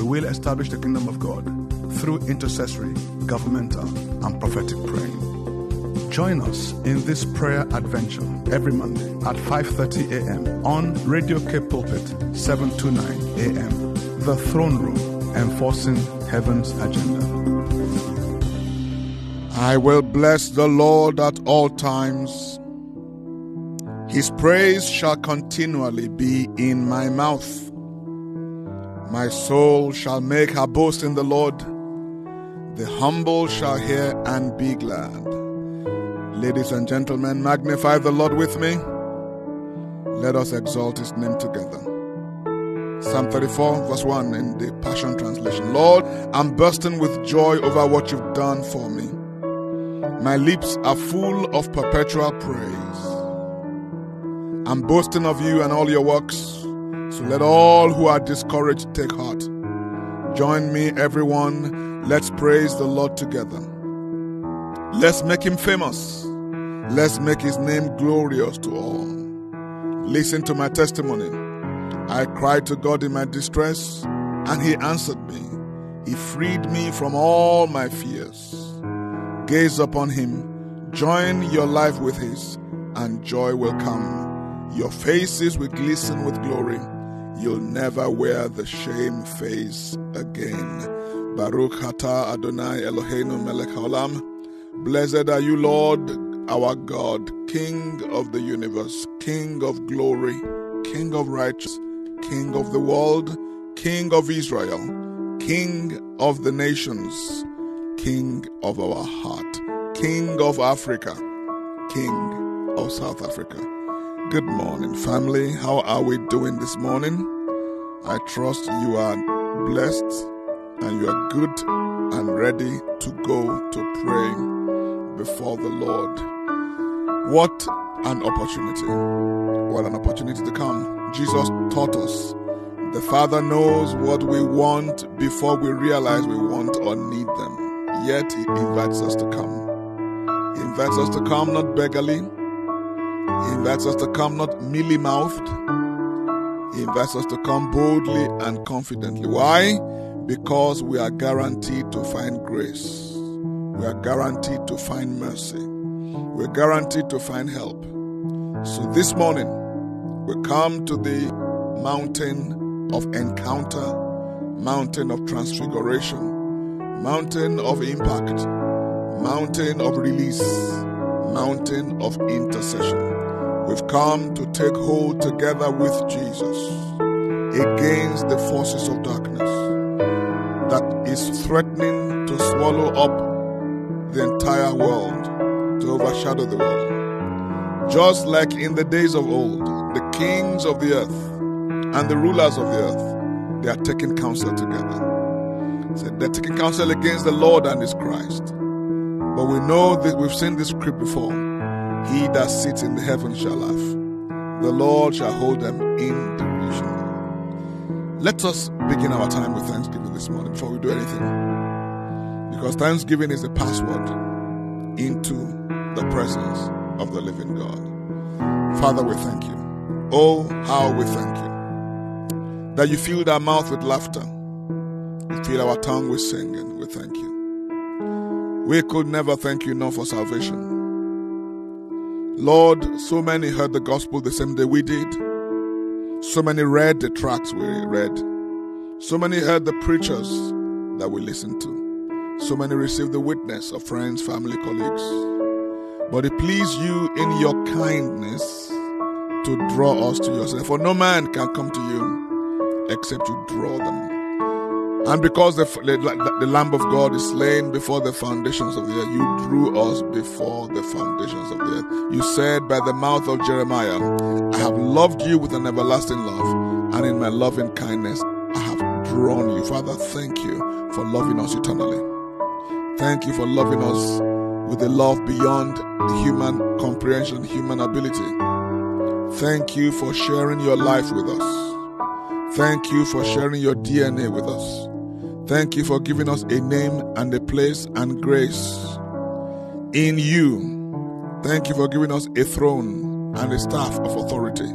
We will establish the kingdom of God through intercessory, governmental, and prophetic praying. Join us in this prayer adventure every Monday at 5:30 a.m. on Radio Cape Pulpit 729 a.m. The Throne Room, enforcing heaven's agenda. I will bless the Lord at all times. His praise shall continually be in my mouth. My soul shall make her boast in the Lord. The humble shall hear and be glad. Ladies and gentlemen, magnify the Lord with me. Let us exalt his name together. Psalm 34, verse 1 in the Passion Translation. Lord, I'm bursting with joy over what you've done for me. My lips are full of perpetual praise. I'm boasting of you and all your works. So let all who are discouraged take heart. Join me, everyone. Let's praise the Lord together. Let's make him famous. Let's make his name glorious to all. Listen to my testimony. I cried to God in my distress, and he answered me. He freed me from all my fears. Gaze upon him, join your life with his, and joy will come. Your faces will glisten with glory. You'll never wear the shame face again. Baruch Hata Adonai Eloheinu melech haolam. Blessed are you, Lord, our God, King of the universe, King of glory, King of righteousness, King of the world, King of Israel, King of the nations, King of our heart, King of Africa, King of South Africa. Good morning, family. How are we doing this morning? I trust you are blessed and you are good and ready to go to pray before the Lord. What an opportunity! What an opportunity to come. Jesus taught us the Father knows what we want before we realize we want or need them. Yet He invites us to come. He invites us to come not beggarly. He invites us to come not mealy mouthed. He invites us to come boldly and confidently. Why? Because we are guaranteed to find grace. We are guaranteed to find mercy. We're guaranteed to find help. So this morning, we come to the mountain of encounter, mountain of transfiguration, mountain of impact, mountain of release, mountain of intercession. We've come to take hold together with Jesus against the forces of darkness that is threatening to swallow up the entire world, to overshadow the world. Just like in the days of old, the kings of the earth and the rulers of the earth, they are taking counsel together. So they're taking counsel against the Lord and His Christ. But we know that we've seen this script before. He that sits in the heavens shall laugh. The Lord shall hold them in derision. Let us begin our time with thanksgiving this morning before we do anything. Because thanksgiving is the password into the presence of the living God. Father, we thank you. Oh, how we thank you that you filled our mouth with laughter. You fill our tongue with singing. We thank you. We could never thank you enough for salvation. Lord, so many heard the gospel the same day we did. So many read the tracts we read. So many heard the preachers that we listened to. So many received the witness of friends, family, colleagues. But it pleased you in your kindness to draw us to yourself. For no man can come to you except you draw them. And because the, the, the, Lamb of God is slain before the foundations of the earth, you drew us before the foundations of the earth. You said by the mouth of Jeremiah, I have loved you with an everlasting love, and in my loving kindness I have drawn you. Father, thank you for loving us eternally. Thank you for loving us with a love beyond human comprehension, human ability. Thank you for sharing your life with us. Thank you for sharing your DNA with us. Thank you for giving us a name and a place and grace in you. Thank you for giving us a throne and a staff of authority.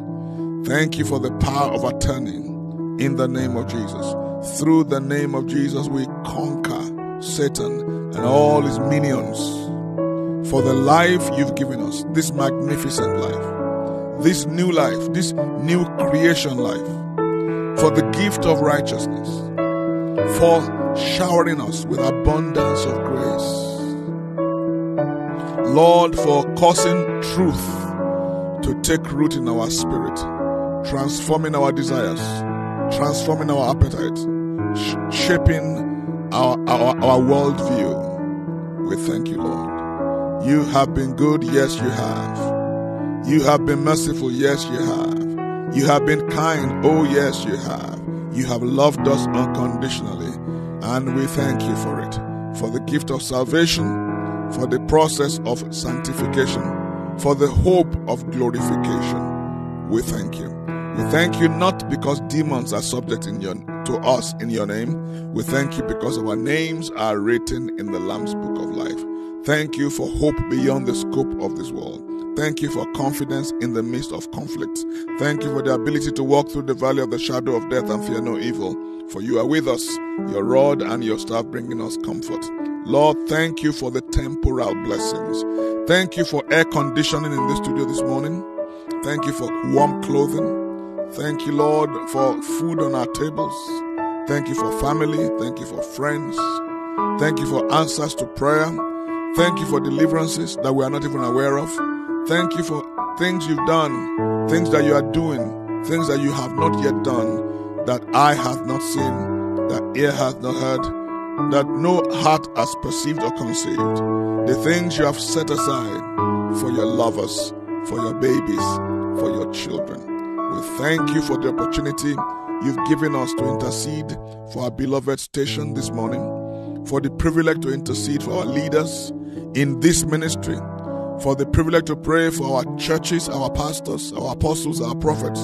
Thank you for the power of attorney in the name of Jesus. Through the name of Jesus, we conquer Satan and all his minions for the life you've given us, this magnificent life, this new life, this new creation life, for the gift of righteousness, for showering us with abundance of grace. Lord, for causing truth to take root in our spirit, transforming our desires, transforming our appetite, sh- shaping our, our, our worldview. We thank you, Lord. You have been good, yes, you have. You have been merciful, yes, you have. You have been kind, oh, yes, you have. You have loved us unconditionally, and we thank you for it. For the gift of salvation, for the process of sanctification, for the hope of glorification. We thank you. We thank you not because demons are subject in your, to us in your name. We thank you because our names are written in the Lamb's book of life. Thank you for hope beyond the scope of this world. Thank you for confidence in the midst of conflict. Thank you for the ability to walk through the valley of the shadow of death and fear no evil. For you are with us, your rod and your staff bringing us comfort. Lord, thank you for the temporal blessings. Thank you for air conditioning in the studio this morning. Thank you for warm clothing. Thank you, Lord, for food on our tables. Thank you for family. Thank you for friends. Thank you for answers to prayer. Thank you for deliverances that we are not even aware of. Thank you for things you've done, things that you are doing, things that you have not yet done, that eye hath not seen, that ear hath not heard, that no heart has perceived or conceived. The things you have set aside for your lovers, for your babies, for your children. We thank you for the opportunity you've given us to intercede for our beloved station this morning, for the privilege to intercede for our leaders in this ministry, for the privilege to pray for our churches, our pastors, our apostles, our prophets.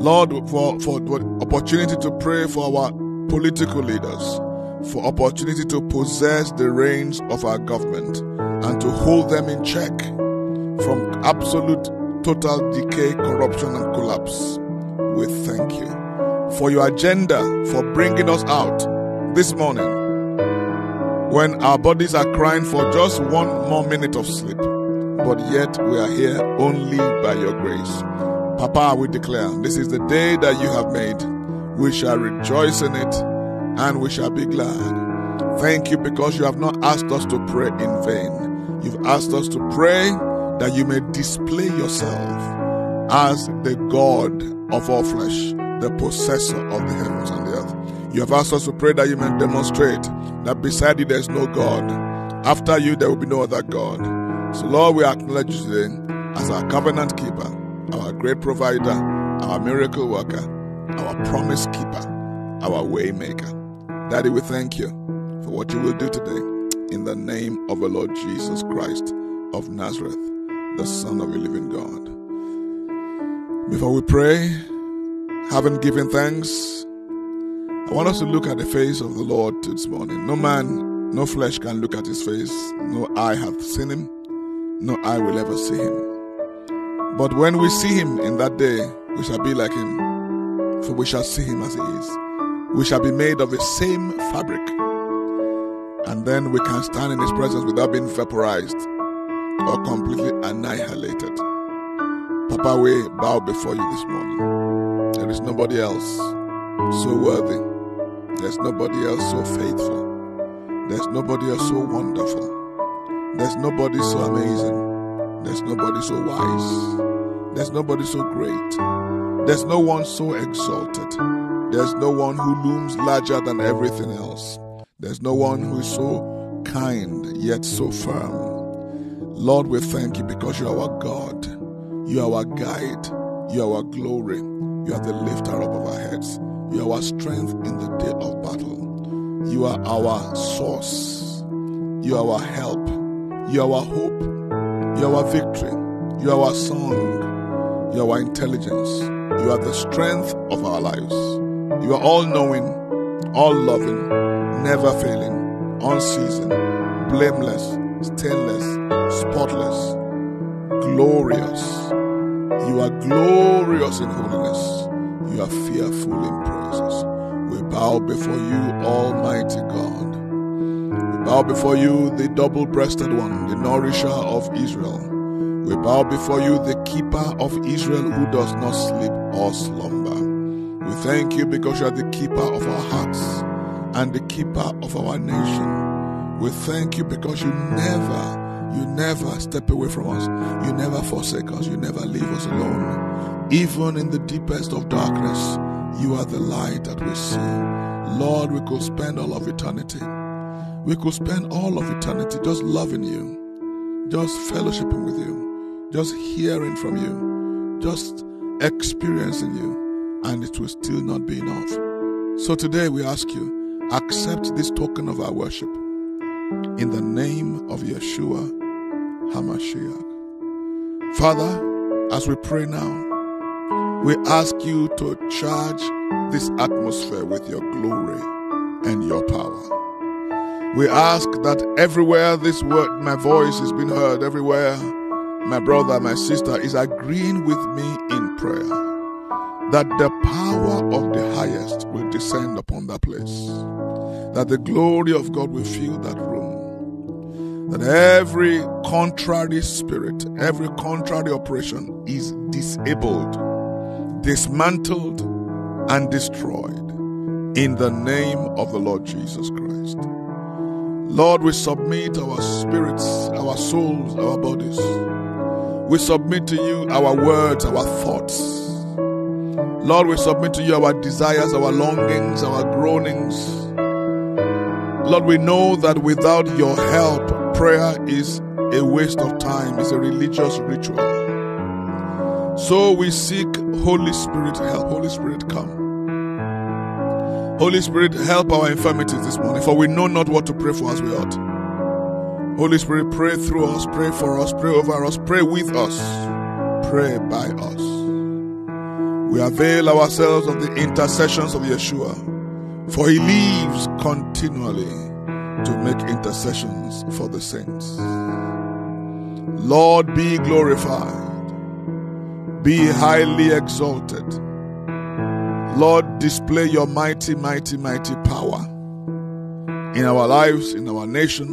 Lord, for, for the opportunity to pray for our political leaders, for opportunity to possess the reins of our government and to hold them in check from absolute total decay, corruption, and collapse. We thank you for your agenda for bringing us out this morning when our bodies are crying for just one more minute of sleep, but yet we are here only by your grace. Papa, we declare this is the day that you have made. We shall rejoice in it and we shall be glad. Thank you because you have not asked us to pray in vain. You've asked us to pray that you may display yourself as the God of all flesh, the possessor of the heavens and the earth. You have asked us to pray that you may demonstrate that beside you there is no God. After you there will be no other God. So, Lord, we acknowledge you today as our covenant keeper, our great provider, our miracle worker, our promise keeper, our way maker. Daddy, we thank you for what you will do today in the name of the Lord Jesus Christ of Nazareth, the Son of the living God. Before we pray, having given thanks, I want us to look at the face of the Lord this morning. No man, no flesh can look at his face. No eye hath seen him. No eye will ever see him. But when we see him in that day, we shall be like him, for we shall see him as he is. We shall be made of the same fabric. And then we can stand in his presence without being vaporized or completely annihilated. Papa, we bow before you this morning. There is nobody else so worthy. There's nobody else so faithful. There's nobody else so wonderful. There's nobody so amazing. There's nobody so wise. There's nobody so great. There's no one so exalted. There's no one who looms larger than everything else. There's no one who is so kind yet so firm. Lord, we thank you because you are our God. You are our guide. You are our glory. You are the lifter up of our heads. You are our strength in the day of battle. You are our source. You are our help. You are our hope. You are our victory. You are our song. You are our intelligence. You are the strength of our lives. You are all knowing, all loving, never failing, unceasing, blameless, stainless, spotless, glorious. You are glorious in holiness. You are fearful in praises. We bow before you, Almighty God. Bow before you, the double breasted one, the nourisher of Israel. We bow before you, the keeper of Israel who does not sleep or slumber. We thank you because you are the keeper of our hearts and the keeper of our nation. We thank you because you never, you never step away from us. You never forsake us. You never leave us alone. Even in the deepest of darkness, you are the light that we see. Lord, we could spend all of eternity. We could spend all of eternity just loving you, just fellowshipping with you, just hearing from you, just experiencing you and it will still not be enough. So today we ask you, accept this token of our worship in the name of Yeshua HaMashiach. Father, as we pray now, we ask you to charge this atmosphere with your glory and your. We ask that everywhere this word, my voice is being heard, everywhere my brother, my sister is agreeing with me in prayer that the power of the highest will descend upon that place, that the glory of God will fill that room, that every contrary spirit, every contrary operation is disabled, dismantled, and destroyed in the name of the Lord Jesus Christ. Lord, we submit our spirits, our souls, our bodies. We submit to you our words, our thoughts Lord, we submit to you our desires, our longings, our groanings. Lord, we know that without your help, prayer is a waste of time, it's a religious ritual. So we seek Holy Spirit help. Holy Spirit, come. Holy Spirit, help our infirmities this morning, for we know not what to pray for as we ought. Holy Spirit, pray through us, pray for us, pray over us, pray with us, pray by us. We avail ourselves of the intercessions of Yeshua, for he lives continually to make intercessions for the saints. Lord, be glorified, be highly exalted. Lord, display your mighty, mighty, mighty power in our lives, in our nation,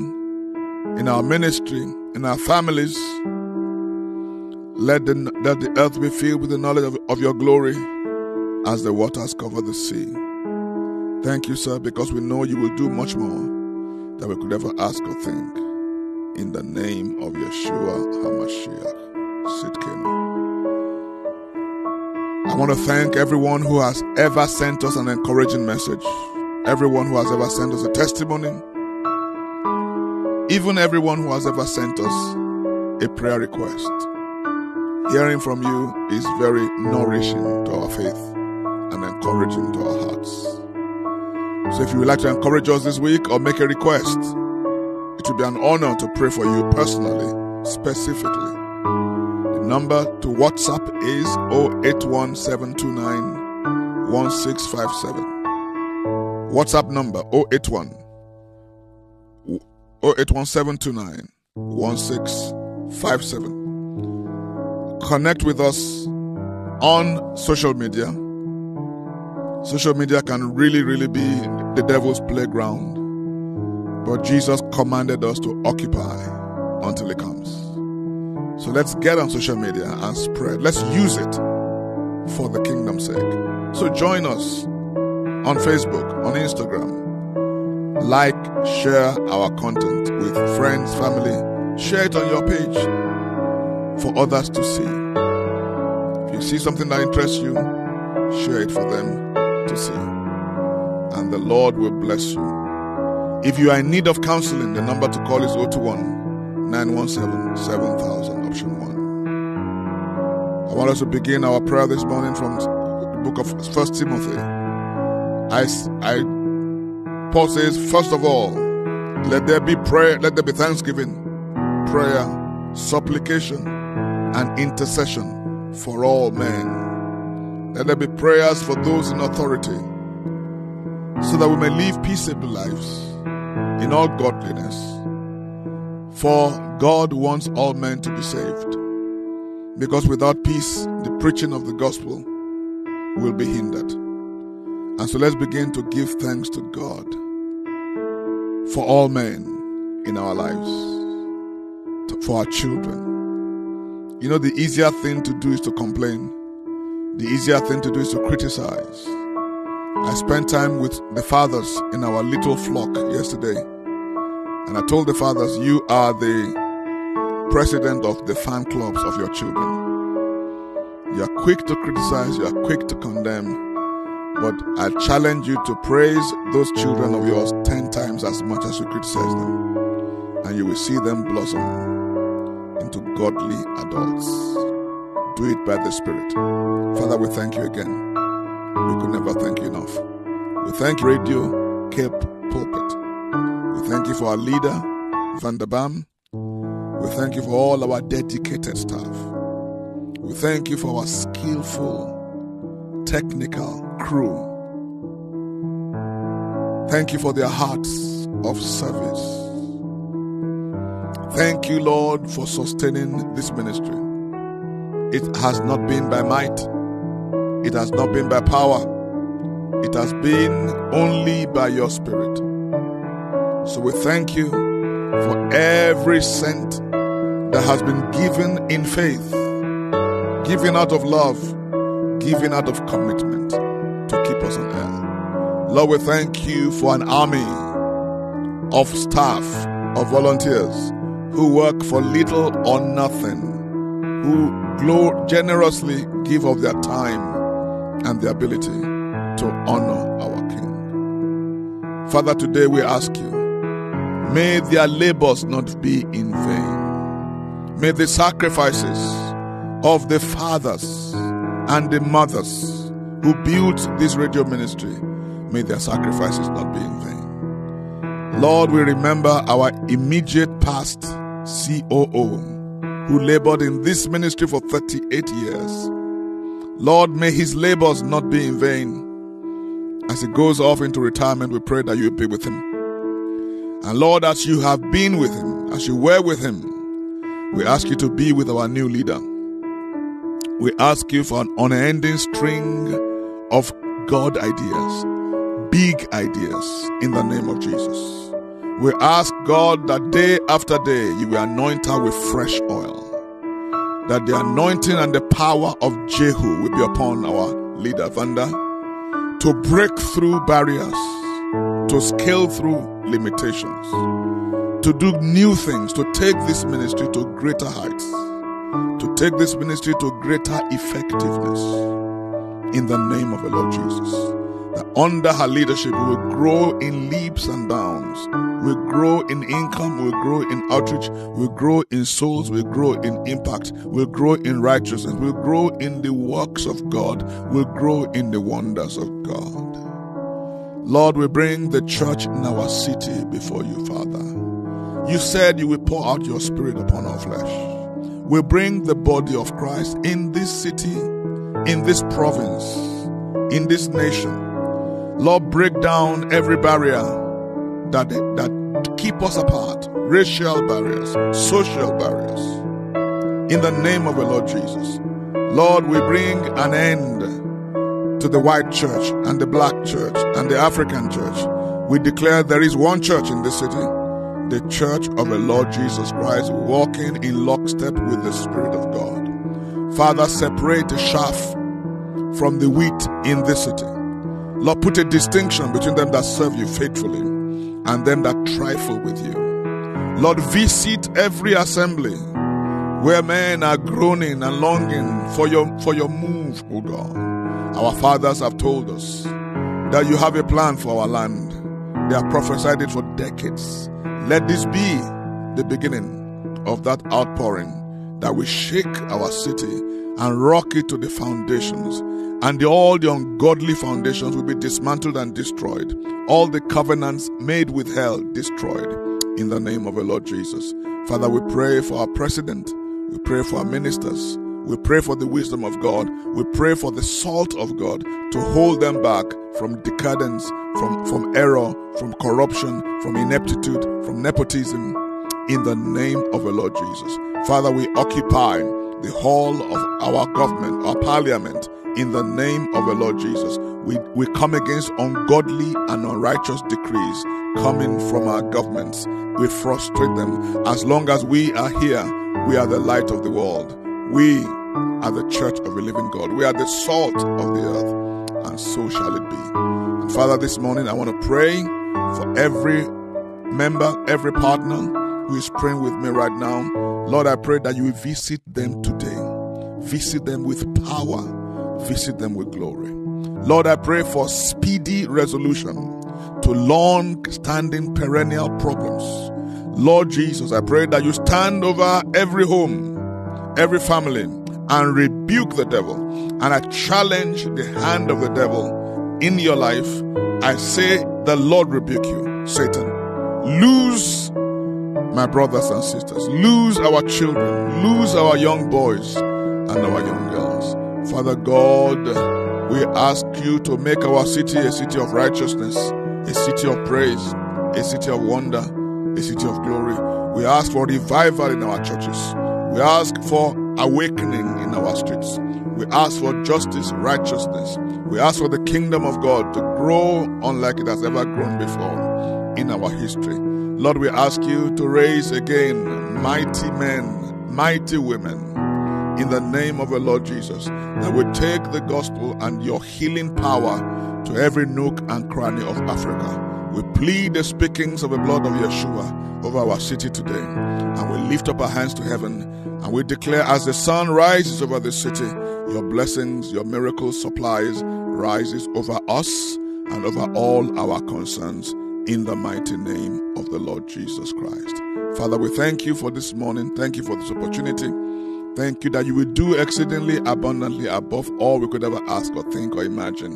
in our ministry, in our families let the, let the earth be filled with the knowledge of, of your glory as the waters cover the sea. Thank you, sir, because we know you will do much more than we could ever ask or think. In the name of Yeshua HaMashiach. Sitkenu. I want to thank everyone who has ever sent us an encouraging message, everyone who has ever sent us a testimony, even everyone who has ever sent us a prayer request. Hearing from you is very nourishing to our faith and encouraging to our hearts. So if you would like to encourage us this week or make a request, it will be an honor to pray for you personally, specifically. Number to WhatsApp is 081729 1657. WhatsApp number 081 081729 1657 connect with us on social media. Social media can really, really be the devil's playground. But Jesus commanded us to occupy until he comes. So let's get on social media and spread. Let's use it for the kingdom's sake. So join us on Facebook, on Instagram. Like, share our content with friends, family. Share it on your page for others to see. If you see something that interests you, share it for them to see. And the Lord will bless you. If you are in need of counseling, the number to call is 021 917 7000, option 1. I want us to begin our prayer this morning from the book of 1 Timothy, I, I, Paul says, first of all, let there be prayer, let there be thanksgiving, prayer, supplication, and intercession for all men. Let there be prayers for those in authority, so that we may live peaceable lives in all godliness. For God wants all men to be saved. Because without peace, the preaching of the gospel will be hindered. And so let's begin to give thanks to God for all men in our lives, for our children. You know, the easier thing to do is to complain, the easier thing to do is to criticize. I spent time with the fathers in our little flock yesterday, and I told the fathers, You are the president of the fan clubs of your children. You are quick to criticize, you are quick to condemn, but I challenge you to praise those children of yours 10 times as much as you criticize them, and you will see them blossom into godly adults. Do it by the Spirit. Father, we thank you again. We could never thank you enough. We thank Radio Cape Pulpit. Thank you for our leader, Van der Bam. We thank you for all our dedicated staff. We thank you for our skillful, technical crew. Thank you for their hearts of service. Thank you, Lord, for sustaining this ministry. It has not been by might, it has not been by power, it has been only by your Spirit. So we thank you for every cent that has been given in faith, given out of love, given out of commitment to keep us on air. Lord, we thank you for an army of staff, of volunteers who work for little or nothing, who generously give of their time and their ability to honor our King. Father, today we ask you, may their labors not be in vain. May the sacrifices of the fathers and the mothers who built this radio ministry, may their sacrifices not be in vain. Lord, we remember our immediate past COO who labored in this ministry for 38 years. Lord, may his labors not be in vain. As he goes off into retirement, we pray that you be with him. And Lord, as you have been with him, as you were with him, we ask you to be with our new leader. We ask you for an unending string of God ideas, big ideas, in the name of Jesus. We ask God that day after day you will anoint her with fresh oil. That the anointing and the power of Jehu will be upon our leader Vanda to break through barriers, to scale through limitations, to do new things, to take this ministry to greater heights, to take this ministry to greater effectiveness. In the name of the Lord Jesus that under her leadership we will grow in leaps and bounds. We'll grow in income, we'll grow in outreach, we'll grow in souls, we'll grow in impact, we'll grow in righteousness, we'll grow in the works of God, we'll grow in the wonders of God. Lord, we bring the church in our city before you, Father. You said you will pour out your spirit upon our flesh. We bring the body of Christ in this city, in this province, in this nation, Lord, break down every barrier that, that keep us apart, racial barriers, social barriers. In the name of the Lord Jesus. Lord, we bring an end to the white church and the black church and the African church. We declare there is one church in this city, the church of the Lord Jesus Christ, walking in lockstep with the Spirit of God. Father, separate the chaff from the wheat in this city. Lord, put a distinction between them that serve you faithfully and them that trifle with you. Lord, visit every assembly where men are groaning and longing for your, for your move, O God. Our fathers have told us that you have a plan for our land. They have prophesied it for decades. Let this be the beginning of that outpouring that will shake our city and rock it to the foundations. And the, all the ungodly foundations will be dismantled and destroyed. All the covenants made with hell destroyed in the name of the Lord Jesus. Father, we pray for our president. We pray for our ministers. We pray for the wisdom of God. We pray for the salt of God to hold them back from decadence, from, from error, from corruption, from ineptitude, from nepotism, in the name of the Lord Jesus. Father, we occupy the hall of our government, our parliament, in the name of the Lord Jesus. We, we come against ungodly and unrighteous decrees coming from our governments. We frustrate them. As long as we are here, we are the light of the world. We are the church of the living God. We are the salt of the earth, and so shall it be. And Father, this morning I want to pray for every member, every partner who is praying with me right now. Lord, I pray that you visit them today. Visit them with power, visit them with glory. Lord, I pray for speedy resolution to long standing perennial problems. Lord Jesus, I pray that you stand over every home every family and rebuke the devil. And I challenge the hand of the devil in your life. I say, The Lord rebuke you, Satan. Lose my brothers and sisters, lose our children, lose our young boys and our young girls. Father God, we ask you to make our city a city of righteousness, a city of praise, a city of wonder, a city of glory. We ask for revival in our churches. We ask for awakening in our streets. We ask for justice, righteousness. We ask for the kingdom of God to grow unlike it has ever grown before in our history. Lord, we ask you to raise again mighty men, mighty women in the name of the Lord Jesus that will take the gospel and your healing power to every nook and cranny of Africa. We plead the speakings of the blood of Yeshua over our city today, and we lift up our hands to heaven, and we declare as the sun rises over the city, your blessings, your miracle supplies rises over us and over all our concerns in the mighty name of the Lord Jesus Christ. Father, we thank you for this morning. Thank you for this opportunity. Thank you that you will do exceedingly abundantly above all we could ever ask or think or imagine,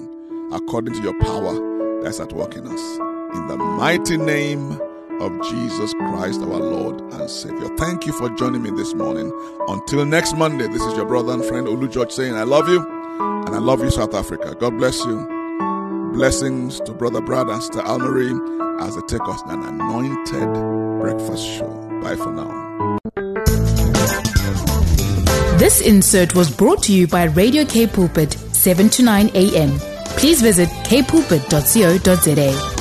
according to your power that's at work in us in the mighty name of Jesus Christ, our Lord and Savior. Thank you for joining me this morning. Until next Monday, this is your brother and friend Olu George saying, I love you and I love you, South Africa. God bless you. Blessings to Brother Brad and Sister Almarie as they take us an anointed breakfast show. Bye for now. This insert was brought to you by Radio Cape Pulpit, 7 to 9 a.m. Please visit kpulpit.co.za.